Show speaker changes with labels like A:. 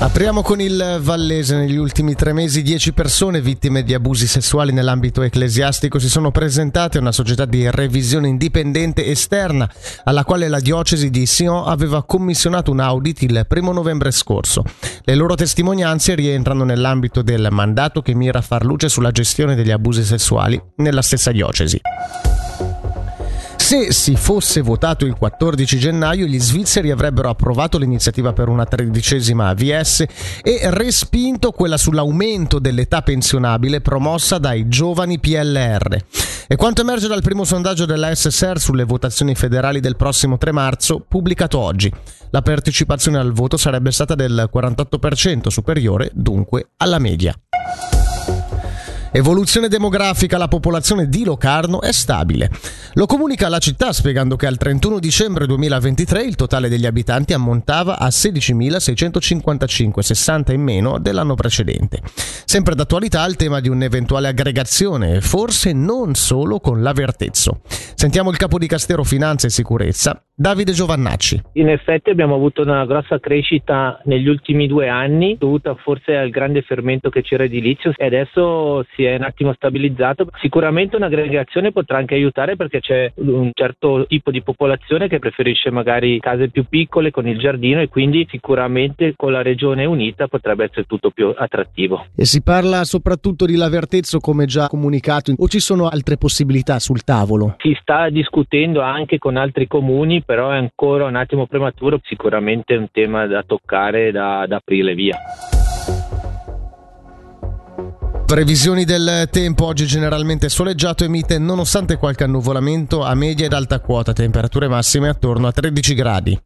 A: Apriamo con il Vallese. Negli ultimi tre mesi 10 persone vittime di abusi sessuali nell'ambito ecclesiastico si sono presentate a una società di revisione indipendente esterna alla quale la diocesi di Sion aveva commissionato un audit il primo novembre scorso. Le loro testimonianze rientrano nell'ambito del mandato che mira a far luce sulla gestione degli abusi sessuali nella stessa diocesi. Se si fosse votato il 14 gennaio, gli svizzeri avrebbero approvato l'iniziativa per una tredicesima AVS e respinto quella sull'aumento dell'età pensionabile promossa dai giovani PLR. E quanto emerge dal primo sondaggio della SSR sulle votazioni federali del prossimo 3 marzo, pubblicato oggi, la partecipazione al voto sarebbe stata del 48%, superiore dunque alla media. Evoluzione demografica, la popolazione di Locarno è stabile. Lo comunica la città spiegando che al 31 dicembre 2023 il totale degli abitanti ammontava a 16.655, 60 in meno dell'anno precedente. Sempre d'attualità il tema di un'eventuale aggregazione, forse non solo con l'Avertezzo. Sentiamo il capo di Castero Finanza e Sicurezza, Davide Giovannacci.
B: In effetti abbiamo avuto una grossa crescita negli ultimi due anni, dovuta forse al grande fermento che c'era edilizio e adesso si è un attimo stabilizzato. Sicuramente un'aggregazione potrà anche aiutare perché c'è un certo tipo di popolazione che preferisce magari case più piccole con il giardino e quindi sicuramente con la regione unita potrebbe essere tutto più attrattivo.
A: E si parla soprattutto di Lavertezzo come già comunicato o ci sono altre possibilità sul tavolo?
B: Si sta discutendo anche con altri comuni, però è ancora un attimo prematuro, sicuramente è un tema da toccare da, da aprire via.
A: Previsioni del tempo oggi generalmente soleggiato e mite nonostante qualche annuvolamento a media ed alta quota, temperature massime attorno a 13 gradi.